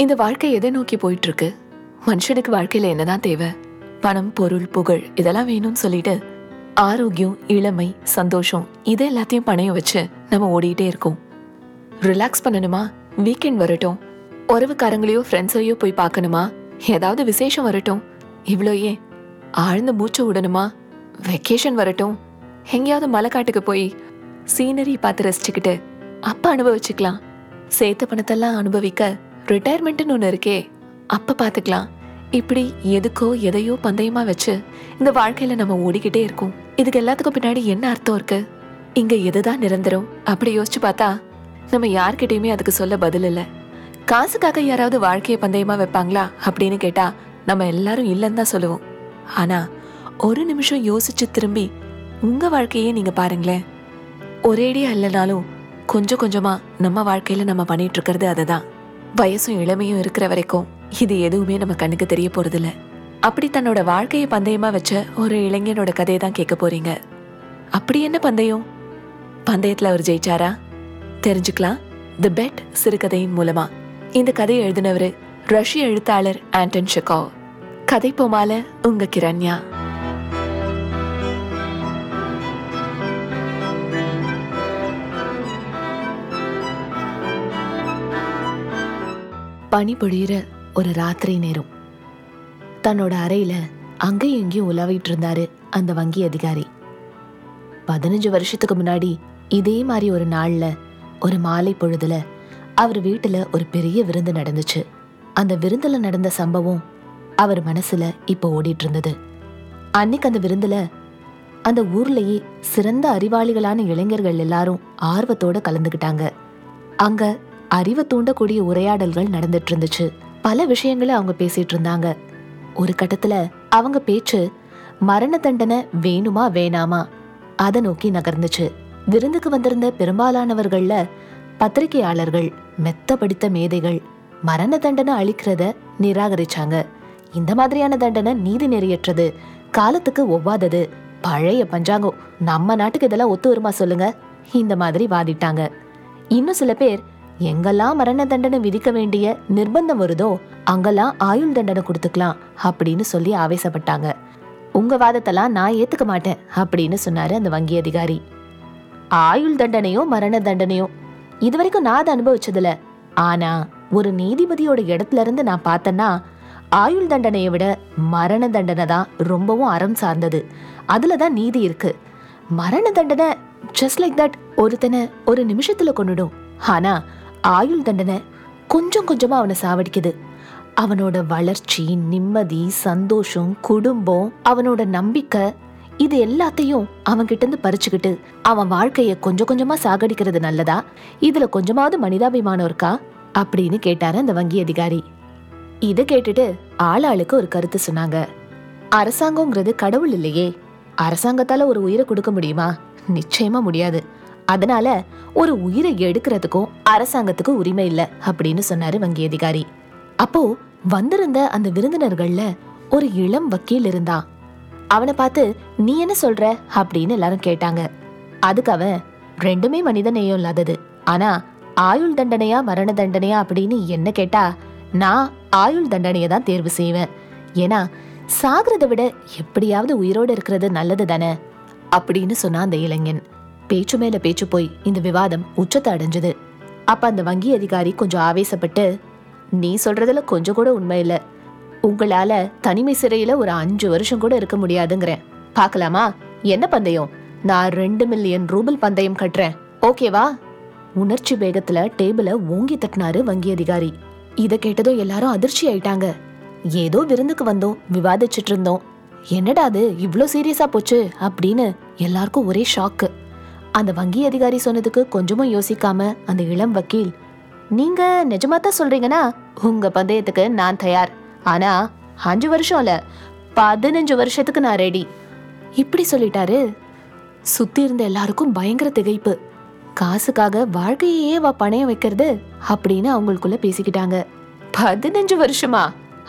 இந்த வாழ்க்கை எதை நோக்கி போயிட்டு இருக்கு மனுஷனுக்கு வாழ்க்கையில என்னதான் தேவை? பணம் பொருள் புகழ் இதெல்லாம் வேணும்னு சொல்லிட்டு ஆரோக்கியம் இளமை சந்தோஷம் இது எல்லாத்தையும் பணையம் வச்சு நம்ம ஓடிட்டே இருக்கோம். ரிலாக்ஸ் பண்ணணுமா? வீக்கெண்ட் வரட்டும். உறவுக்காரங்களையோ ஃப்ரெண்ட்ஸையோ போய் பார்க்கணுமா? ஏதாவது விசேஷம் வரட்டும். இவ்வளோயே ஆழ்ந்து ஆழ்ந்த மூச்சு விடணுமா? வெக்கேஷன் வரட்டும். எங்கேயாவது மலைக்காட்டுக்கு போய் சீனரி பார்த்து ரசிச்சுக்கிட்டு அப்ப அனுபவிச்சுக்கலாம். சேர்த்த பணத்தெல்லாம் அனுபவிக்க ரிட்டையர்மெண்ட்னு ஒன்று இருக்கே. அப்போ பார்த்துக்கலாம் இப்படி எதுக்கோ எதையோ பந்தயமா வச்சு இந்த வாழ்க்கையில நம்ம ஓடிக்கிட்டே இருக்கோம். இதுக்கு எல்லாத்துக்கும் பின்னாடி என்ன அர்த்தம் இருக்கு? இங்க எதுதான் நிரந்தரம்? அப்படி யோசிச்சு பார்த்தா நம்ம யார்கிட்டயுமே அதுக்கு சொல்ல பதில் இல்லை. காசுக்காக யாராவது வாழ்க்கையை பந்தயமா வைப்பாங்களா அப்படின்னு கேட்டா நம்ம எல்லாரும் இல்லைன்னு தான் சொல்லுவோம். ஆனா ஒரு நிமிஷம் யோசிச்சு திரும்பி உங்க வாழ்க்கையே நீங்கள் பாருங்களேன். ஒரேடியா இல்லைனாலும் கொஞ்சம் கொஞ்சமா நம்ம வாழ்க்கையில நம்ம பண்ணிட்டு இருக்கிறது அதுதான். வயசும் இளமையும் இருக்கிற வரைக்கும் இது எதுவுமே நம்ம கண்ணுக்கு தெரிய போறதில்ல. அப்படி தன்னோட வாழ்க்கையை பந்தயமா வச்ச ஒரு இளைஞனோட கதையை தான் கேட்க போறீங்க. அப்படி என்ன பந்தயம்? பந்தயத்துல அவர் ஜெயிச்சாரா? தெரிஞ்சுக்கலாம். தி பெட் சிறுகதையின் மூலமா. இந்த கதையை எழுதினவரு ரஷ்ய எழுத்தாளர் ஆண்டன் ஷெகோ கதை போமால உங்க கிரண்யா. பனி பொழியிற ஒரு ராத்திரி நேரம். தன்னோட அறையில அங்கேயும் இங்கேயும் உலாவிட்டு இருந்தாரு அந்த வங்கி அதிகாரி. பதினஞ்சு வருஷத்துக்கு முன்னாடி இதே மாதிரி ஒரு நாள்ல ஒரு மாலை பொழுதுல அவர் வீட்டுல ஒரு பெரிய விருந்து நடந்துச்சு. அந்த விருந்துல நடந்த சம்பவம் அவர் மனசுல இப்போ ஓடிட்டு இருந்தது. அன்னைக்கு அந்த விருந்துல அந்த ஊர்லயே சிறந்த அறிவாளிகளான இளைஞர்கள் எல்லாரும் ஆர்வத்தோட கலந்துக்கிட்டாங்க அங்க அறிவை தூண்டக்கூடிய உரையாடல்கள் நடந்துட்டு இருந்துச்சு பல விஷயங்களை அவங்க பேசிட்டு இருந்தாங்க ஒரு கட்டத்துல அவங்க பேச்சு மரண தண்டனை வேணுமா வேணாமா அதை நோக்கி நகர்ந்துச்சு. விருந்துக்கு வந்திருந்த பெரும்பாலானவர்கள்ல பத்திரிகையாளர்கள் மெத்த படித்த மேதைகள் மரண தண்டனை அளிக்கிறத நிராகரிச்சாங்க. இந்த மாதிரியான தண்டனை நீதி நெறியற்றது காலத்துக்கு ஒவ்வாதது பழைய பஞ்சாங்கம் நம்ம நாட்டுக்கு இதெல்லாம் ஒத்து வருமா சொல்லுங்க இந்த மாதிரி வாதிட்டாங்க. இன்னும் சில பேர் எங்கெல்லாம் மரண தண்டனை விதிக்க வேண்டிய நிர்பந்தம் வருதோ அங்கெல்லாம் ஆயுள் தண்டனை கொடுத்துக்கலாம் அப்படின்னு சொல்லி ஆவேசப்பட்டாங்க. உங்க வாதத்தெல்லாம் நான் ஏத்துக்க மாட்டேன் அப்படின்னு சொன்னாரு அந்த வங்கி அதிகாரி. ஆயுள் தண்டனையோ மரண தண்டனையோ இது வரைக்கும் நான் அதை அனுபவிச்சதில்ல. ஆனா ஒரு நீதிபதியோட இடத்துல இருந்து நான் பார்த்தேன்னா ஆயுள் தண்டனையை விட மரண தண்டனை தான் ரொம்பவும் அறம் சார்ந்தது. அதுல தான் நீதி இருக்கு. மரண தண்டனை ஜஸ்ட் லைக் தட் ஒருத்தனை ஒரு நிமிஷத்துல கொண்டுடும் ஆனா ஆயுள் தண்டனை கொஞ்சம் கொஞ்சமாக அவனை சாவடிக்குது. அவனோட வளர்ச்சி நிம்மதி சந்தோஷம் குடும்பம் அவனோட நம்பிக்கை இது எல்லாத்தையும் அவன்கிட்ட இருந்து பறிச்சுக்கிட்டு அவன் வாழ்க்கையை கொஞ்சம் கொஞ்சமா சாகடிக்கிறது நல்லதா? இதுல கொஞ்சமாவது மனிதாபிமானம் இருக்கா? அப்படின்னு கேட்டாரு அந்த வங்கி அதிகாரி. இதை கேட்டுட்டு ஆளாளுக்கு ஒரு கருத்து சொன்னாங்க. அரசாங்கங்கிறது கடவுள் இல்லையே. அரசாங்கத்தால ஒரு உயிரை கொடுக்க முடியுமா? நிச்சயமா முடியாது. அதனால ஒரு உயிரை எடுக்கிறதுக்கும் அரசாங்கத்துக்கு உரிமை இல்லை அப்படின்னு சொன்னாரு வங்கி அதிகாரி. அப்போ வந்திருந்த அந்த விருந்தினர்கள்ல ஒரு இளம் வக்கீல் இருந்தான் அவனை பார்த்து நீ என்ன சொல்ற? அப்படின்னு எல்லாரும் கேட்டாங்க. அதுக்கு அவன் ரெண்டுமே மனித நேயம் இல்லாதது. ஆனா ஆயுள் தண்டனையா மரண தண்டனையா அப்படின்னு என்ன கேட்டா நான் ஆயுள் தண்டனையை தான் தேர்வு செய்வேன். ஏன்னா சாகிறத விட எப்படியாவது உயிரோடு இருக்கிறது நல்லது தானே? அப்படின்னு சொன்னா அந்த இளைஞன். பேச்சு மேல பேச்சு போய் இந்த விவாதம் உச்சத்தை அடைஞ்சது. அப்ப அந்த வங்கி அதிகாரி கொஞ்சம் ஆவேசப்பட்டு நீ சொல்றதுல கொஞ்சம் கூட உண்மை இல்லை. உங்களால தனிமை சிறையில ஒரு அஞ்சு வருஷம் கூட இருக்க முடியாதுங்கிறேன். பார்க்கலாமா என்ன பந்தயம்? நான் ரெண்டு மில்லியன் ரூபல் பந்தயம் கட்டுறேன். ஓகேவா? உணர்ச்சி வேகத்துல டேபிள ஓங்கி தட்டினாரு வங்கி அதிகாரி. இத கேட்டதும் எல்லாரும் அதிர்ச்சி ஆயிட்டாங்க. ஏதோ விருந்துக்கு வந்தோம் விவாதிச்சிட்டு இருந்தோம். என்னடா அது? இவ்வளோ சீரியஸா போச்சு? அப்படின்னு எல்லாருக்கும் ஒரே ஷாக்கு. அந்த வங்கி அதிகாரி சொன்னதுக்கு கொஞ்சமும் யோசிக்காம அந்த இளம் வக்கீல் நீங்க நிஜமா தான் சொல்றீங்கன்னா உங்க பந்தயத்துக்கு நான் தயார். ஆனா அஞ்சு வருஷம் இல்ல பதினஞ்சு வருஷத்துக்கு நான் ரெடி இப்படி சொல்லிட்டாரு. சுத்தி இருந்த எல்லாருக்கும் பயங்கர திகைப்பு. காசுக்காக வாழ்க்கையே வா பணையம் வைக்கிறது அப்படின்னு அவங்களுக்குள்ள பேசிக்கிட்டாங்க. பதினஞ்சு வருஷமா?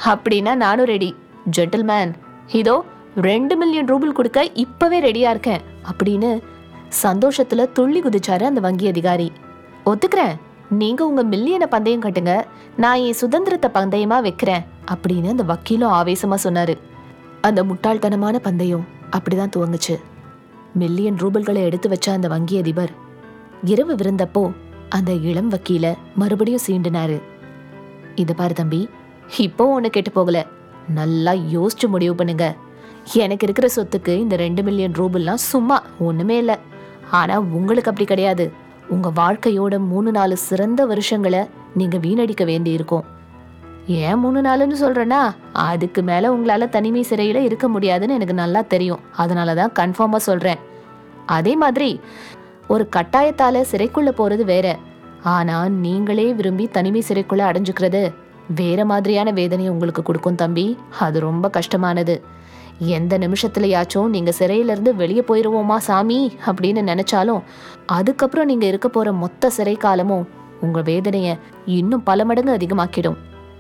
அப்படின்னா நானும் ரெடி ஜென்டில்மேன் இதோ ரெண்டு மில்லியன் ரூபிள் கொடுக்க இப்பவே ரெடியா இருக்கேன் அப்படின்னு சந்தோஷத்துல துள்ளி குதிச்சாரு அந்த வங்கி அதிகாரி. ஒத்துக்கிறேன். நீங்க உங்க மில்லியனை பந்தயம் கட்டுங்க. நான் என் சுதந்திரத்தை பந்தயமா வைக்கிறேன் அப்படின்னு அந்த வக்கீலும் ஆவேசமா சொன்னாரு. அந்த முட்டாள்தனமான பந்தயம் அப்படிதான் துவங்குச்சு. மில்லியன் ரூபல்களை எடுத்து வச்ச அந்த வங்கி அதிபர் இரவு விருந்தப்போ அந்த இளம் வக்கீல மறுபடியும் சீண்டினாரு. இது பாரு தம்பி இப்போ ஒன்று கெட்டு போகல. நல்லா யோசிச்சு முடிவு பண்ணுங்க. எனக்கு இருக்கிற சொத்துக்கு இந்த ரெண்டு மில்லியன் ரூபல்லாம் சும்மா ஒன்றுமே இல்லை. ஆனால் உங்களுக்கு அப்படி கிடையாது. உங்கள் வாழ்க்கையோட மூணு நாலு சிறந்த வருஷங்களை நீங்கள் வீணடிக்க வேண்டி இருக்கும் ஏன் மூணு நாளுன்னு சொல்கிறேன்னா அதுக்கு மேலே உங்களால் தனிமை சிறையில் இருக்க முடியாதுன்னு எனக்கு நல்லா தெரியும். அதனால தான் கன்ஃபார்மாக சொல்கிறேன் அதே மாதிரி ஒரு கட்டாயத்தால் சிறைக்குள்ளே போகிறது வேற. ஆனால் நீங்களே விரும்பி தனிமை சிறைக்குள்ளே அடைஞ்சுக்கிறது வேற மாதிரியான வேதனையை உங்களுக்கு கொடுக்கும் தம்பி. அது ரொம்ப கஷ்டமானது. எந்த நிமிஷத்துலயாச்சும் நீங்க சிறையிலேருந்து வெளியே போயிருவோமா சாமி? அப்படின்னு நினைச்சாலும் அதுக்கப்புறம் நீங்க இருக்க போற மொத்த சிறை காலமும் உங்க வேதனைய இன்னும் பல மடங்கு அதிகமாக்கிடும்.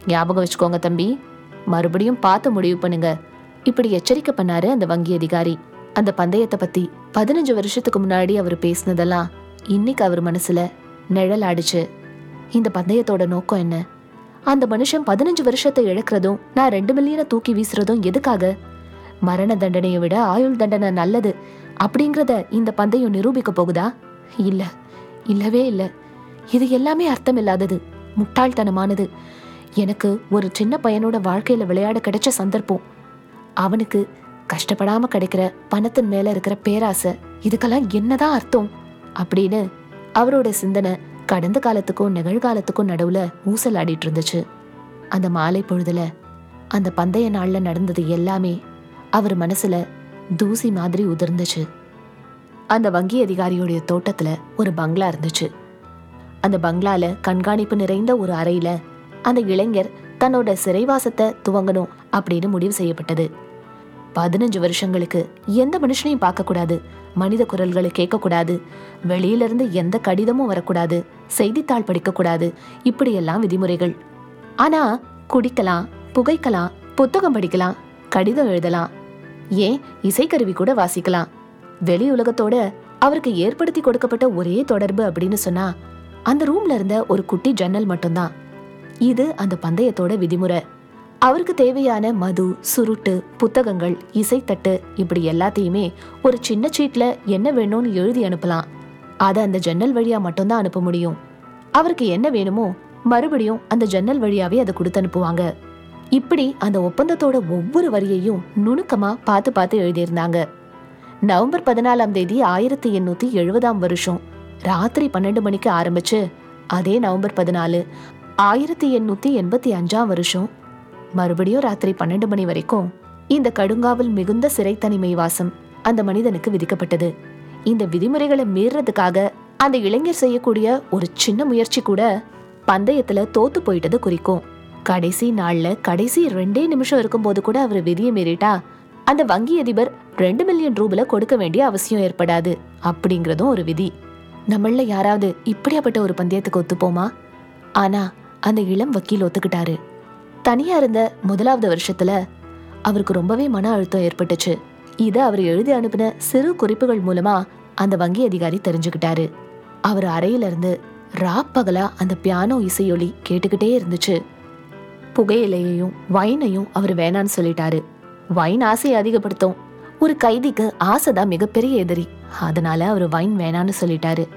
ஞாபகம் வச்சுக்கோங்க தம்பி. மறுபடியும் பார்த்து முடிவு பண்ணுங்க. இப்படி எச்சரிக்கை பண்ணாரு அந்த வங்கி அதிகாரி. அந்த பந்தயத்தை பத்தி பதினஞ்சு வருஷத்துக்கு முன்னாடி அவர் பேசினதெல்லாம் இன்னைக்கு அவர் மனசுல நிழல் ஆடிச்சு. இந்த பந்தயத்தோட நோக்கம் என்ன? அந்த மனுஷன் பதினஞ்சு வருஷத்தை இழக்கிறதும் நான் ரெண்டு மில்லியனை தூக்கி வீசுறதும் எதுக்காக? மரண தண்டனையை விட ஆயுள் தண்டனை நல்லது அப்படிங்கிறத இந்த பந்தயம் நிரூபிக்க போகுதா? இல்ல இல்லவே இல்ல. இது எல்லாமே அர்த்தம் இல்லாதது முட்டாள்தனமானது. எனக்கு ஒரு சின்ன பையனோட வாழ்க்கையில விளையாட கிடைச்ச சந்தர்ப்பம். அவனுக்கு கஷ்டப்படாம கிடைக்கிற பணத்தின் மேல இருக்கிற பேராசை இதுக்கெல்லாம் என்னதான் அர்த்தம்? அப்படின்னு அவரோட சிந்தனை கடந்த காலத்துக்கும் நிகழ்காலத்துக்கும் நடுவுல ஊசலாடிட்டு இருந்துச்சு. அந்த மாலை பொழுதுல அந்த பந்தய நாள்ல நடந்தது எல்லாமே அவர் மனசுல தூசி மாதிரி உதிர்ந்துச்சு. அந்த வங்கி அதிகாரியோடைய தோட்டத்துல ஒரு பங்களா இருந்துச்சு. அந்த பங்களால கண்காணிப்பு நிறைந்த ஒரு அறையில அந்த இளைஞர் தன்னோட சிறைவாசத்தை துவங்கணும் அப்படின்னு முடிவு செய்யப்பட்டது. பதினஞ்சு வருஷங்களுக்கு எந்த மனுஷனையும் பார்க்கக்கூடாது மனித குரல்களை கேட்கக்கூடாது வெளியிலிருந்து எந்த கடிதமும் வரக்கூடாது செய்தித்தாள் படிக்கக்கூடாது இப்படியெல்லாம் விதிமுறைகள். ஆனா குடிக்கலாம் புகைக்கலாம் புத்தகம் படிக்கலாம் கடிதம் எழுதலாம் ஏன் இசைக்கருவி கூட வாசிக்கலாம்? வெளி உலகத்தோட அவருக்கு ஏற்படுத்தி கொடுக்கப்பட்ட ஒரே தொடர்பு அப்படின்னு சொன்னா அந்த ரூம்ல இருந்த ஒரு குட்டி ஜன்னல் மட்டும்தான். இது அந்த பந்தயத்தோட விதிமுறை. அவருக்கு தேவையான மது சுருட்டு புத்தகங்கள் இசைத்தட்டு இப்படி எல்லாத்தையுமே ஒரு சின்ன சீட்ல என்ன வேணும்னு எழுதி அனுப்பலாம். அதை அந்த ஜன்னல் வழியா மட்டும்தான் அனுப்ப முடியும். அவருக்கு என்ன வேணுமோ மறுபடியும் அந்த ஜன்னல் வழியாவே அதை கொடுத்து அனுப்புவாங்க. இப்படி அந்த ஒப்பந்தத்தோட ஒவ்வொரு வரியையும் நுணுக்கமா பார்த்து பார்த்து எழுதியிருந்தாங்க. நவம்பர் பதினாலாம் தேதி ஆயிரத்தி எண்ணூத்தி எழுபதாம் வருஷம். ராத்திரி பன்னெண்டு மணிக்கு ஆரம்பிச்சு அதே நவம்பர் பதினாலு ஆயிரத்தி எண்ணூத்தி எண்பத்தி அஞ்சாம் வருஷம். மறுபடியும் ராத்திரி பன்னெண்டு மணி வரைக்கும் இந்த கடுங்காவல் மிகுந்த சிறை தனிமை வாசம் அந்த மனிதனுக்கு விதிக்கப்பட்டது. இந்த விதிமுறைகளை மீறதுக்காக அந்த இளைஞர் செய்யக்கூடிய ஒரு சின்ன முயற்சி கூட பந்தயத்துல தோத்து போயிட்டது குறிக்கும். கடைசி நாள்ல கடைசி ரெண்டே நிமிஷம் இருக்கும்போது கூட அவர் விதியை மீறிட்டா அந்த வங்கி அதிபர் ரெண்டு மில்லியன் ரூபில் கொடுக்க வேண்டிய அவசியம் ஏற்படாது அப்படிங்கிறதும் ஒரு விதி. நம்மள யாராவது இப்படியாப்பட்ட ஒரு பந்தயத்துக்கு ஒத்துப்போமா? ஆனா அந்த இளம் வக்கீல் ஒத்துக்கிட்டாரு. தனியா இருந்த முதலாவது வருஷத்துல அவருக்கு ரொம்பவே மன அழுத்தம் ஏற்பட்டுச்சு. இதை அவர் எழுதி அனுப்பின சிறு குறிப்புகள் மூலமா அந்த வங்கி அதிகாரி தெரிஞ்சுக்கிட்டாரு. அவர் அறையிலிருந்து ராப்பகலா அந்த பியானோ இசையொலி கேட்டுக்கிட்டே இருந்துச்சு. புகையிலையையும் வைனையும் அவர் வேணான்னு சொல்லிட்டாரு. வைன் ஆசையை அதிகப்படுத்தும். ஒரு கைதிக்கு ஆசை தான் மிகப்பெரிய எதிரி. அதனால அவர் வைன் வேணான்னு சொல்லிட்டாரு.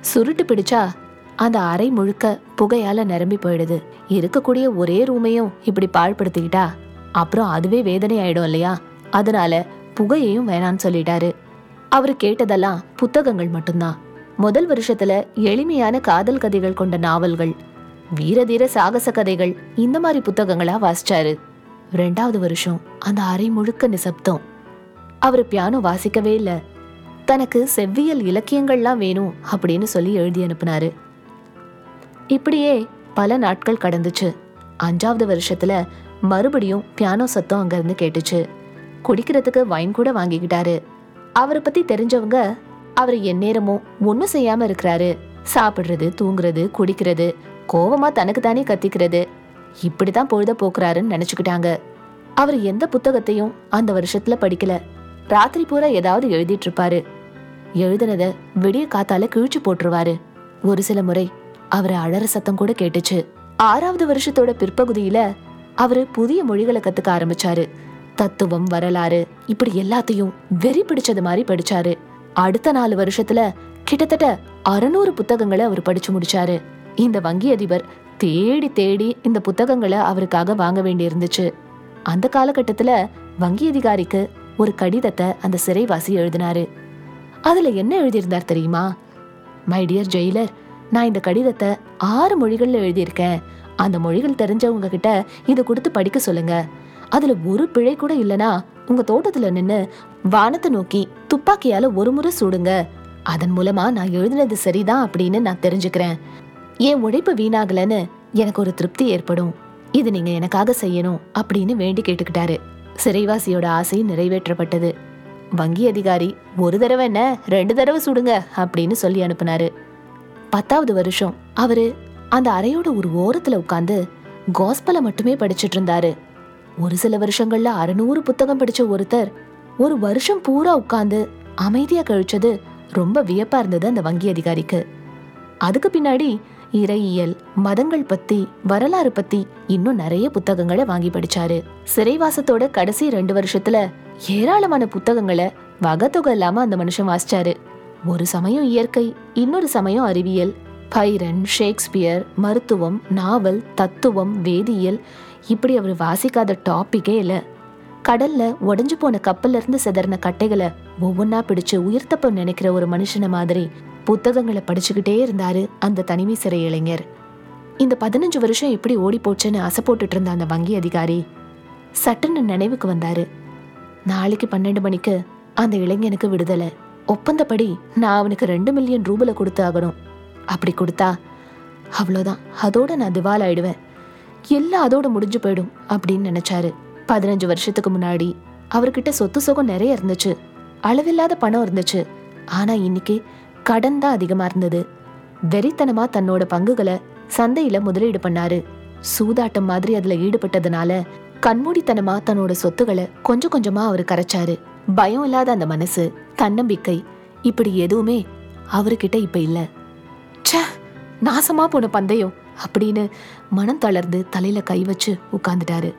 சுருட்டு பிடிச்சா அந்த அறை முழுக்க புகையால நிரம்பி போயிடுது. இருக்கக்கூடிய ஒரே ரூமையும் இப்படி பாழ்படுத்திக்கிட்டா அப்புறம் அதுவே வேதனை ஆயிடும் இல்லையா? அதனால புகையையும் வேணான்னு சொல்லிட்டாரு. அவர் கேட்டதெல்லாம் புத்தகங்கள் மட்டும்தான். முதல் வருஷத்துல எளிமையான காதல் கதைகள் கொண்ட நாவல்கள். வீரதீர சாகச கதைகள். இந்த மாதிரி புத்தகங்களா வாசிச்சாரு. ரெண்டாவது வருஷம் அந்த அறை முழுக்க நிசப்தம். அவர் பியானோ வாசிக்கவே இல்ல. தனக்கு செவ்வியல் இலக்கியங்கள்லாம் வேணும் அப்படின்னு சொல்லி எழுதி அனுப்புனாரு. இப்படியே பல நாட்கள் கடந்துச்சு. அஞ்சாவது வருஷத்துல மறுபடியும் பியானோ சத்தம் அங்கிருந்து கேட்டுச்சு. குடிக்கிறதுக்கு வைன் கூட வாங்கிக்கிட்டாரு. அவரை பத்தி தெரிஞ்சவங்க அவர் எந்நேரமும் ஒன்றும் செய்யாம இருக்கிறாரு. சாப்பிடுறது தூங்குறது குடிக்கிறது கோவமா தனக்கு தானே கத்திக்கிறது. இப்படிதான் பொழுத போக்குறாருன்னு நினைச்சுக்கிட்டாங்க. அவர் எந்த புத்தகத்தையும் அந்த வருஷத்துல படிக்கல. ராத்திரி பூரா ஏதாவது எழுதிட்டு இருப்பாரு. எழுதுனத விடிய காத்தால கிழிச்சு போட்டுருவாரு. ஒரு சில முறை அவர் அழற சத்தம் கூட கேட்டுச்சு. ஆறாவது வருஷத்தோட பிற்பகுதியில அவரு புதிய மொழிகளை கத்துக்க ஆரம்பிச்சாரு. தத்துவம் வரலாறு இப்படி எல்லாத்தையும் வெறி பிடிச்சது மாதிரி படிச்சாரு. அடுத்த நாலு வருஷத்துல கிட்டத்தட்ட அறுநூறு புத்தகங்களை அவர் படிச்சு முடிச்சாரு. இந்த வங்கி அதிபர் தேடி தேடி இந்த புத்தகங்களை அவருக்காக வாங்க வேண்டி இருந்துச்சு அந்த காலகட்டத்துல வங்கி அதிகாரிக்கு ஒரு கடிதத்தை அந்த சிறைவாசி எழுதினாரு. அதுல என்ன எழுதியிருந்தார் தெரியுமா? மை டியர் ஜெயிலர் நான் இந்த கடிதத்தை ஆறு மொழிகள்ல எழுதியிருக்கேன். அந்த மொழிகள் தெரிஞ்சவங்க கிட்ட இதை கொடுத்து படிக்க சொல்லுங்க. அதுல ஒரு பிழை கூட இல்லனா உங்க தோட்டத்துல நின்னு வானத்தை நோக்கி துப்பாக்கியால ஒரு முறை சுடுங்க. அதன் மூலமா நான் எழுதினது சரிதான் அப்படின்னு நான் தெரிஞ்சுக்கிறேன். என் உழைப்பு வீணாகலன்னு எனக்கு ஒரு திருப்தி ஏற்படும். இது நீங்க எனக்காக செய்யணும் அப்படின்னு வேண்டி கேட்டுக்கிட்டாரு. சிறைவாசியோட ஆசை நிறைவேற்றப்பட்டது. வங்கி அதிகாரி ஒரு தடவை என்ன? ரெண்டு தடவை சுடுங்க அப்படின்னு சொல்லி அனுப்புனாரு. பத்தாவது வருஷம் அவரு அந்த அறையோட ஒரு ஓரத்துல உட்காந்து காஸ்பலை மட்டுமே படிச்சிட்டு இருந்தாரு. ஒரு சில வருஷங்கள்ல அறுநூறு புத்தகம் படிச்ச ஒருத்தர் ஒரு வருஷம் பூரா உட்காந்து அமைதியா கழிச்சது ரொம்ப வியப்பா இருந்தது அந்த வங்கி அதிகாரிக்கு. அதுக்கு பின்னாடி இறையியல் மதங்கள் பத்தி வரலாறு பத்தி இன்னும் நிறைய புத்தகங்களை வாங்கி படிச்சாரு. சிறைவாசத்தோட கடைசி ரெண்டு வருஷத்துல ஏராளமான புத்தகங்களை வகத்தொகை இல்லாம அந்த மனுஷன் வாசிச்சாரு. ஒரு சமயம் இயற்கை இன்னொரு சமயம் அறிவியல். பைரன் ஷேக்ஸ்பியர் மருத்துவம் நாவல் தத்துவம் வேதியியல் இப்படி அவர் வாசிக்காத டாப்பிக்கே இல்லை. கடல்ல உடஞ்சு போன கப்பல்ல இருந்து சிதறின கட்டைகளை ஒவ்வொன்னா பிடிச்சு உயிர்த்தப்ப நினைக்கிற ஒரு மனுஷன மாதிரி புத்தகங்களை படிச்சுக்கிட்டே இருந்தாரு அந்த தனிமை சிறை இளைஞர். இந்த பதினஞ்சு வருஷம் எப்படி ஓடி போச்சுன்னு அசை போட்டுட்டு இருந்த அந்த வங்கி அதிகாரி சட்டுன்னு நினைவுக்கு வந்தாரு. நாளைக்கு பன்னெண்டு மணிக்கு அந்த இளைஞனுக்கு விடுதலை. ஒப்பந்தப்படி நான் அவனுக்கு ரெண்டு மில்லியன் ரூபல கொடுத்து ஆகணும். அப்படி கொடுத்தா அவ்வளோதான் அதோட நான் திவால் ஆயிடுவேன் எல்லாம் அதோட முடிஞ்சு போயிடும் அப்படின்னு நினைச்சாரு. பதினஞ்சு வருஷத்துக்கு முன்னாடி அவர்கிட்ட சொத்து சுகம் நிறைய இருந்துச்சு. அளவில்லாத பணம் இருந்துச்சு. ஆனா இன்னைக்கு கடன் தான் அதிகமா இருந்தது. வெறித்தனமா தன்னோட பங்குகளை சந்தையில முதலீடு பண்ணாரு. சூதாட்டம் மாதிரி அதுல ஈடுபட்டதுனால கண்மூடித்தனமா தன்னோட சொத்துக்களை கொஞ்சம் கொஞ்சமா அவர் கரைச்சாரு. பயம் இல்லாத அந்த மனசு தன்னம்பிக்கை இப்படி எதுவுமே அவர்கிட்ட இப்ப இல்ல. சே நாசமா போன பந்தயம் அப்படின்னு மனம் தளர்ந்து தலையில கை வச்சு உட்காந்துட்டாரு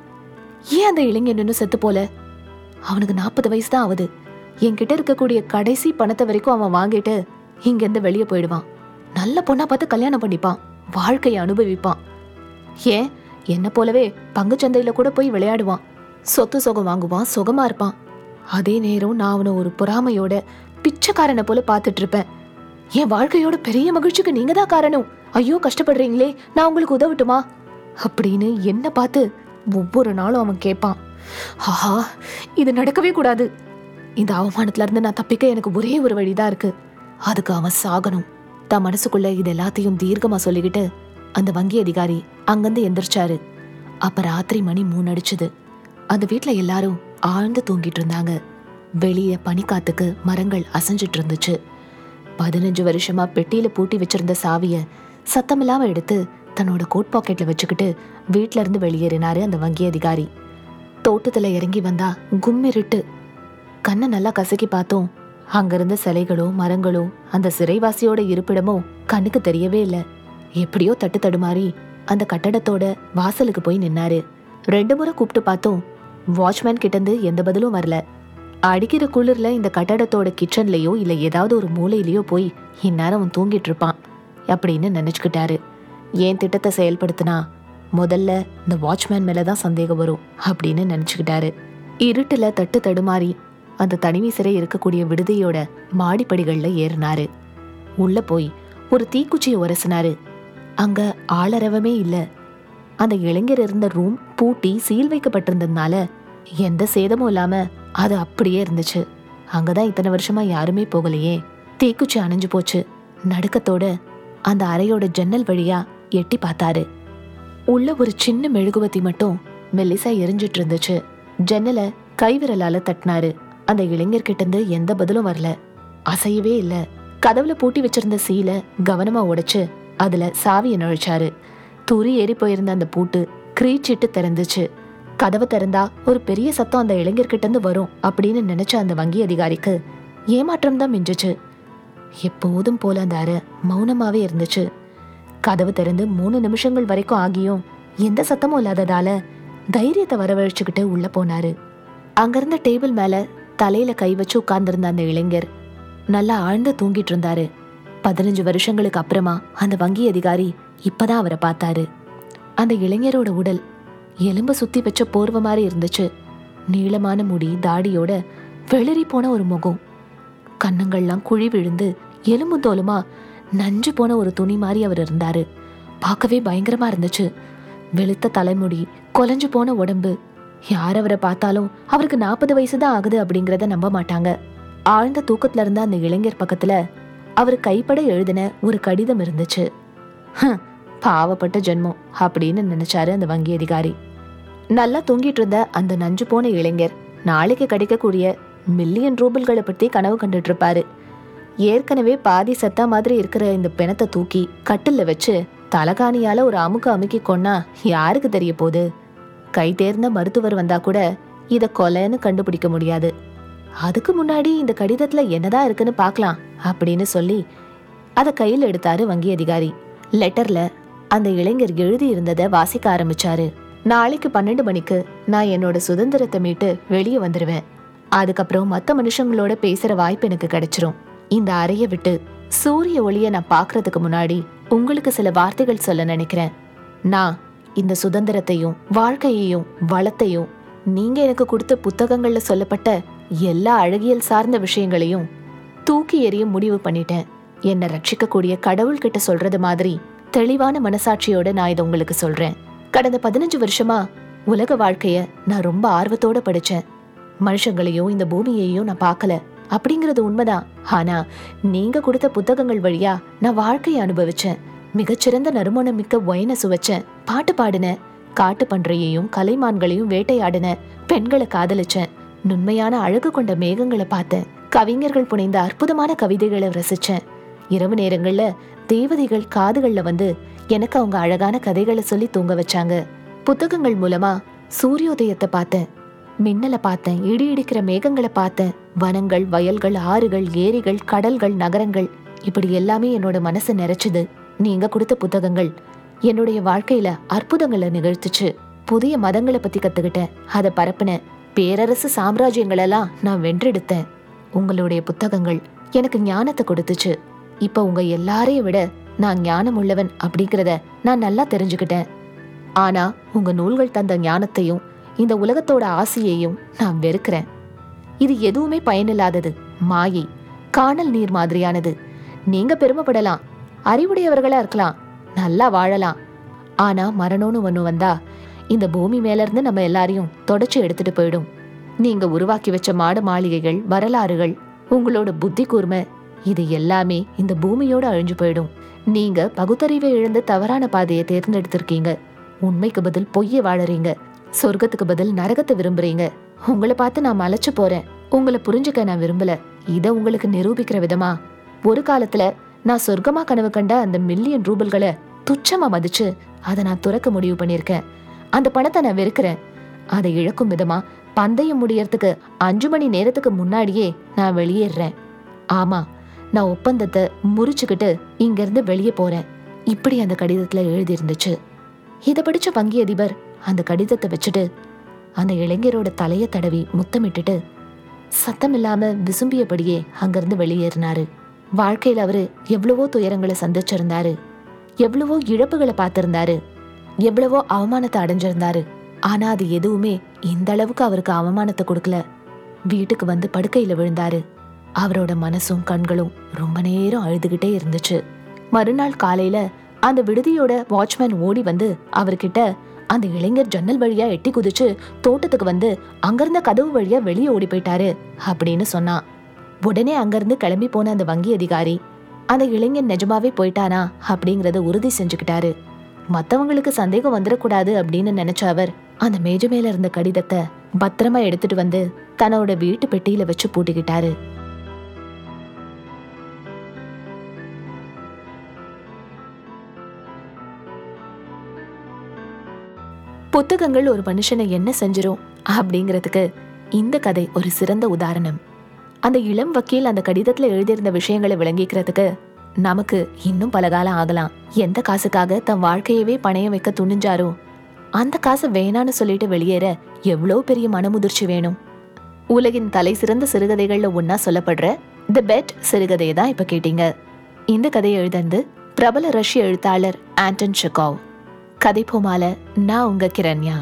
ஏன் அந்த இளைஞன் இன்னும் செத்து போல? அவனுக்கு நாற்பது வயசு தான் ஆகுது. என்கிட்ட இருக்கக்கூடிய கடைசி பணத்தை வரைக்கும் அவன் வாங்கிட்டு இங்கேருந்து வெளியே போயிடுவான். நல்ல பொண்ணா பார்த்து கல்யாணம் பண்ணிப்பான். வாழ்க்கையை அனுபவிப்பான். ஏன்? என்ன போலவே பங்குச்சந்தையில கூட போய் விளையாடுவான். சொத்து சுகம் வாங்குவான் சுகமா இருப்பான். அதே நேரம் நான் அவனை ஒரு பொறாமையோட பிச்சைக்காரனை போல பார்த்துட்டு இருப்பேன். என் வாழ்க்கையோட பெரிய மகிழ்ச்சிக்கு நீங்க தான் காரணம். ஐயோ கஷ்டப்படுறீங்களே நான் உங்களுக்கு உதவட்டுமா? அப்படின்னு என்ன பார்த்து ஒவ்வொரு நாளும் அவன் கேட்பான். ஆஹா இது நடக்கவே கூடாது. இந்த அவமானத்துல இருந்து நான் தப்பிக்க எனக்கு ஒரே ஒரு வழிதான் இருக்கு. அதுக்கு அவன் சாகணும். தன் மனசுக்குள்ள இது எல்லாத்தையும் தீர்க்கமா சொல்லிக்கிட்டு அந்த வங்கி அதிகாரி அங்கிருந்து எந்திரிச்சாரு. அப்ப ராத்திரி மணி மூணு அடிச்சுது அந்த வீட்டுல எல்லாரும் ஆழ்ந்து தூங்கிட்டு இருந்தாங்க. வெளியே பனிக்காத்துக்கு மரங்கள் அசைஞ்சிட்டு இருந்துச்சு. பதினஞ்சு வருஷமா பெட்டியில பூட்டி வச்சிருந்த சாவிய சத்தமில்லாம எடுத்து தன்னோட கோட் பாக்கெட்ல வச்சுக்கிட்டு வீட்ல இருந்து வெளியேறினாரு அந்த வங்கி அதிகாரி. தோட்டத்துல இறங்கி வந்தா கும்மிருட்டு. கண்ணை நல்லா கசக்கி பார்த்தோம். அங்கிருந்த சிலைகளோ மரங்களோ அந்த சிறைவாசியோட இருப்பிடமோ கண்ணுக்கு தெரியவே இல்லை. எப்படியோ தட்டு தடுமாறி அந்த கட்டடத்தோட வாசலுக்கு போய் நின்னாரு. ரெண்டு முறை கூப்பிட்டு பார்த்தோம். வாட்ச்மேன் கிட்டேருந்து எந்த பதிலும் வரல. அடிக்கிற குளிர்ல இந்த கட்டடத்தோட கிச்சன்லயோ இல்ல ஏதாவது ஒரு மூலையிலயோ போய் இந்நேரம் அவன் தூங்கிட்டு இருப்பான் அப்படின்னு நினைச்சுக்கிட்டாரு. ஏன் திட்டத்தை செயல்படுத்தினா முதல்ல இந்த வாட்ச்மேன் மேல தான் சந்தேகம் வரும் அப்படின்னு நினைச்சுக்கிட்டாரு. இருட்டுல தட்டு தடுமாறி அந்த தனிமை சிறை இருக்கக்கூடிய விடுதியோட மாடிப்படிகள்ல ஏறினாரு. உள்ள போய் ஒரு தீக்குச்சியை உரசினாரு. அங்க ஆளரவமே இல்ல. அந்த இளைஞர் இருந்த ரூம் பூட்டி சீல் வைக்கப்பட்டிருந்ததுனால எந்த சேதமும் இல்லாம அது அப்படியே இருந்துச்சு. அங்கதான் இத்தனை வருஷமா யாருமே போகலையே. தீக்குச்சி அணைஞ்சு போச்சு. நடுக்கத்தோட அந்த அறையோட ஜன்னல் வழியா எட்டி பார்த்தாரு. உள்ள ஒரு சின்ன மெழுகுவத்தி மட்டும் மெல்லிசா எரிஞ்சிட்டு இருந்துச்சு. ஜன்னலை கைவிரலால தட்டினாரு. அந்த இளைஞர்கிட்ட இருந்து எந்த பதிலும் வரல. அசையவே இல்ல. கதவுல பூட்டி வச்சிருந்த சீலை கவனமா உடைச்சு அதுல சாவியை நுழைச்சாரு. துரி ஏறி போயிருந்த அந்த பூட்டு கிரீச்சிட்டு திறந்துச்சு. கதவை திறந்தா ஒரு பெரிய சத்தம் அந்த இளைஞர்கிட்ட இருந்து வரும் அப்படின்னு நினைச்ச அந்த வங்கி அதிகாரிக்கு ஏமாற்றம் தான் மிஞ்சுச்சு. எப்போதும் போல அந்த அறை மௌனமாவே இருந்துச்சு. கதவு திறந்து மூணு நிமிஷங்கள் வரைக்கும் ஆகியும் எந்த சத்தமும் இல்லாததால தைரியத்தை வரவழைச்சுக்கிட்டு உள்ள போனாரு. அங்கிருந்த டேபிள் மேல தலையில கை வச்சு உட்கார்ந்திருந்த அந்த இளைஞர் நல்லா ஆழ்ந்து தூங்கிட்டு இருந்தாரு. பதினஞ்சு வருஷங்களுக்கு அப்புறமா அந்த வங்கி அதிகாரி இப்பதான் அவரை பார்த்தாரு. அந்த இளைஞரோட உடல் எலும்பு சுத்தி வச்ச போர்வை மாதிரி இருந்துச்சு. நீளமான முடி தாடியோட வெளிரி போன ஒரு முகம். கன்னங்கள்லாம் குழி விழுந்து எலும்பு தோலுமா நஞ்சு போன ஒரு துணி மாதிரி அவர் இருந்தாரு. பார்க்கவே பயங்கரமா இருந்துச்சு. வெளுத்த தலைமுடி கொலைஞ்சு போன உடம்பு யார் அவரை பார்த்தாலும் அவருக்கு நாற்பது வயசு தான் ஆகுது அப்படிங்கிறத நம்ப மாட்டாங்க. ஆழ்ந்த தூக்கத்துல இருந்த அந்த இளைஞர் பக்கத்துல அவர் கைப்பட எழுதின ஒரு கடிதம் இருந்துச்சு. பாவப்பட்ட ஜென்மம் அப்படின்னு நினைச்சாரு அந்த வங்கி அதிகாரி. நல்லா தூங்கிட்டு இருந்த அந்த நஞ்சு போன இளைஞர் நாளைக்கு கிடைக்கக்கூடிய மில்லியன் ரூபல்களை பற்றி கனவு கண்டுட்டு இருப்பாரு. ஏற்கனவே பாதி சத்தா மாதிரி இருக்கிற இந்த பிணத்தை தூக்கி கட்டில்ல வச்சு தலகாணியால ஒரு அமுக்கு அமுக்கி கொன்னா யாருக்கு தெரிய போகுது? கை தேர்ந்த மருத்துவர் வந்தா கூட இத கொலைன்னு கண்டுபிடிக்க முடியாது. அதுக்கு முன்னாடி இந்த கடிதத்துல என்னதான் இருக்குன்னு பார்க்கலாம் அப்படின்னு சொல்லி அத கையில் எடுத்தாரு வங்கி அதிகாரி. லெட்டர்ல அந்த இளைஞர் எழுதி இருந்ததை வாசிக்க ஆரம்பிச்சாரு. நாளைக்கு பன்னெண்டு மணிக்கு நான் என்னோட சுதந்திரத்தை மீட்டு வெளியே வந்துருவேன். அதுக்கப்புறம் மற்ற மனுஷங்களோட பேசுற வாய்ப்பு எனக்கு கிடைச்சிரும். இந்த அறையை விட்டு சூரிய ஒளிய நான் பாக்குறதுக்கு முன்னாடி உங்களுக்கு சில வார்த்தைகள் சொல்ல நினைக்கிறேன். நான் இந்த சுதந்திரத்தையும் வாழ்க்கையையும் வளத்தையும் நீங்க எனக்கு கொடுத்த புத்தகங்கள்ல சொல்லப்பட்ட எல்லா அழகியல் சார்ந்த விஷயங்களையும் தூக்கி எறிய முடிவு பண்ணிட்டேன். என்னை ரட்சிக்கக்கூடிய கடவுள்கிட்ட சொல்றது மாதிரி தெளிவான மனசாட்சியோட நான் இதை உங்களுக்கு சொல்றேன். கடந்த பதினஞ்சு வருஷமா உலக வாழ்க்கைய நான் ரொம்ப ஆர்வத்தோட படிச்சேன். மனுஷங்களையும் இந்த பூமியையும் நான் பார்க்கல. அப்படிங்கிறது உண்மைதான். ஆனா நீங்க கொடுத்த புத்தகங்கள் வழியா நான் வாழ்க்கையை அனுபவிச்சேன். மிகச்சிறந்த நறுமணம் மிக்க ஒயனை சுவைச்சேன் பாட்டு பாடினேன் காட்டு பன்றையையும் கலைமான்களையும் வேட்டையாடின பெண்களை காதலிச்சேன் நுண்மையான அழகு கொண்ட மேகங்களை பார்த்தேன் கவிஞர்கள் புனைந்த அற்புதமான கவிதைகளை ரசிச்சேன் இரவு நேரங்கள்ல தேவதைகள் காதுகள்ல வந்து எனக்கு அவங்க அழகான கதைகளை சொல்லி தூங்க வச்சாங்க. புத்தகங்கள் மூலமா சூரியோதயத்தை பார்த்தேன் மின்னலை பார்த்தேன் இடி இடிக்கிற மேகங்களை பார்த்தேன் வனங்கள் வயல்கள் ஆறுகள் ஏரிகள் கடல்கள் நகரங்கள் இப்படி எல்லாமே என்னோட மனசு நிறைச்சுது. நீங்க கொடுத்த புத்தகங்கள் என்னுடைய வாழ்க்கையில அற்புதங்களை நிகழ்த்துச்சு. புதிய மதங்களை பத்தி கத்துக்கிட்டேன். அதை பரப்புனேன் பேரரசு சாம்ராஜ்யங்களெல்லாம் நான் வென்றெடுத்தேன். உங்களுடைய புத்தகங்கள் எனக்கு ஞானத்தை கொடுத்துச்சு. இப்ப உங்க எல்லாரையும் விட நான் ஞானம் உள்ளவன் அப்படிங்கிறத நான் நல்லா தெரிஞ்சுக்கிட்டேன். ஆனா உங்க நூல்கள் தந்த ஞானத்தையும் இந்த உலகத்தோட ஆசையையும் நான் வெறுக்கிறேன். இது எதுவுமே பயனில்லாதது. மாயை காணல் நீர் மாதிரியானது. நீங்க பெருமைப்படலாம். அறிவுடையவர்களா இருக்கலாம். நல்லா வாழலாம். ஆனா மரணம்னு ஒன்று வந்தா இந்த பூமி மேல இருந்து நம்ம எல்லாரையும் தொடச்சு எடுத்துட்டு போயிடும். நீங்க உருவாக்கி வச்ச மாடு மாளிகைகள் வரலாறுகள் உங்களோட புத்தி கூர்மை இது எல்லாமே இந்த பூமியோட அழிஞ்சு போயிடும். நீங்க பகுத்தறிவை இழந்து தவறான பாதையை தேர்ந்தெடுத்திருக்கீங்க. உண்மைக்கு பதில் பொய்யை வாழறீங்க. சொர்க்கத்துக்கு பதில் நரகத்தை விரும்புறீங்க. உங்களை பார்த்து நான் மலைச்சு போறேன். உங்களை புரிஞ்சுக்க நான் விரும்பல. இதை உங்களுக்கு நிரூபிக்கிற விதமா? ஒரு காலத்துல நான் சொர்க்கமா கனவு கண்ட அந்த மில்லியன் ரூபல்களை துச்சமா மதிச்சு அதை நான் துறக்க முடிவு பண்ணியிருக்கேன். அந்த பணத்தை நான் வெறுக்கிறேன். அதை இழக்கும் விதமா பந்தயம் முடியறதுக்கு அஞ்சு மணி நேரத்துக்கு முன்னாடியே நான் வெளியேறேன். ஆமா நான் ஒப்பந்தத்தை முறிச்சுக்கிட்டு இங்கிருந்து வெளியே போறேன். இப்படி அந்த கடிதத்துல எழுதியிருந்துச்சு. இதை படிச்ச வங்கி அதிபர் அந்த கடிதத்தை வச்சுட்டு அந்த இளைஞரோட தலையை தடவி முத்தமிட்டுட்டு சத்தம் இல்லாம விசும்பியபடியே அங்கிருந்து வெளியேறினாரு. வாழ்க்கையில அவரு எவ்வளவோ துயரங்களை சந்திச்சிருந்தாரு. எவ்வளவோ இழப்புகளை பார்த்திருந்தாரு. எவ்வளவோ அவமானத்தை அடைஞ்சிருந்தாரு. ஆனா அது எதுவுமே இந்த அளவுக்கு அவருக்கு அவமானத்தை கொடுக்கல. வீட்டுக்கு வந்து படுக்கையில விழுந்தாரு. அவரோட மனசும் கண்களும் ரொம்ப நேரம் அழுதுகிட்டே இருந்துச்சு. மறுநாள் காலையில அந்த விடுதியோட வாட்ச்மேன் ஓடி வந்து அவர்கிட்ட அந்த இளைஞர் ஜன்னல் வழியா எட்டி குதிச்சு தோட்டத்துக்கு வந்து அங்கிருந்த கதவு வழியா வெளியே ஓடி போயிட்டாரு அப்படின்னு சொன்னான். உடனே அங்கிருந்து கிளம்பி போன அந்த வங்கி அதிகாரி அந்த இளைஞன் நிஜமாவே போயிட்டானா? அப்படிங்கறத உறுதி செஞ்சுக்கிட்டாரு. மத்தவங்களுக்கு சந்தேகம் வந்துடக்கூடாது அப்படின்னு நினைச்ச அவர் அந்த மேஜை மேல இருந்த கடிதத்தை பத்திரமா எடுத்துட்டு வந்து தன்னோட வீட்டு பெட்டியில வச்சு பூட்டிக்கிட்டாரு. புத்தகங்கள் ஒரு மனுஷனை என்ன செஞ்சிரும்? அப்படிங்கிறதுக்கு இந்த கதை ஒரு சிறந்த உதாரணம். அந்த இளம் வக்கீல் அந்த கடிதத்துல எழுதியிருந்த விஷயங்களை விளங்கிக்கிறதுக்கு நமக்கு இன்னும் பல காலம் ஆகலாம். எந்த காசுக்காக தன் வாழ்க்கையவே பணைய வைக்க துணிஞ்சாரோ அந்த காசை வேணான்னு சொல்லிட்டு வெளியேற எவ்வளோ பெரிய மனமுதிர்ச்சி வேணும். உலகின் தலை சிறந்த சிறுகதைகள்ல ஒன்னா சொல்லப்படுற தி பெட் சிறுகதையை தான் இப்ப கேட்டீங்க. இந்த கதையை எழுதந்து பிரபல ரஷ்ய எழுத்தாளர் ஆண்டன் ஷெகாவ். கதை போமால நான் உங்க கிரண்யா.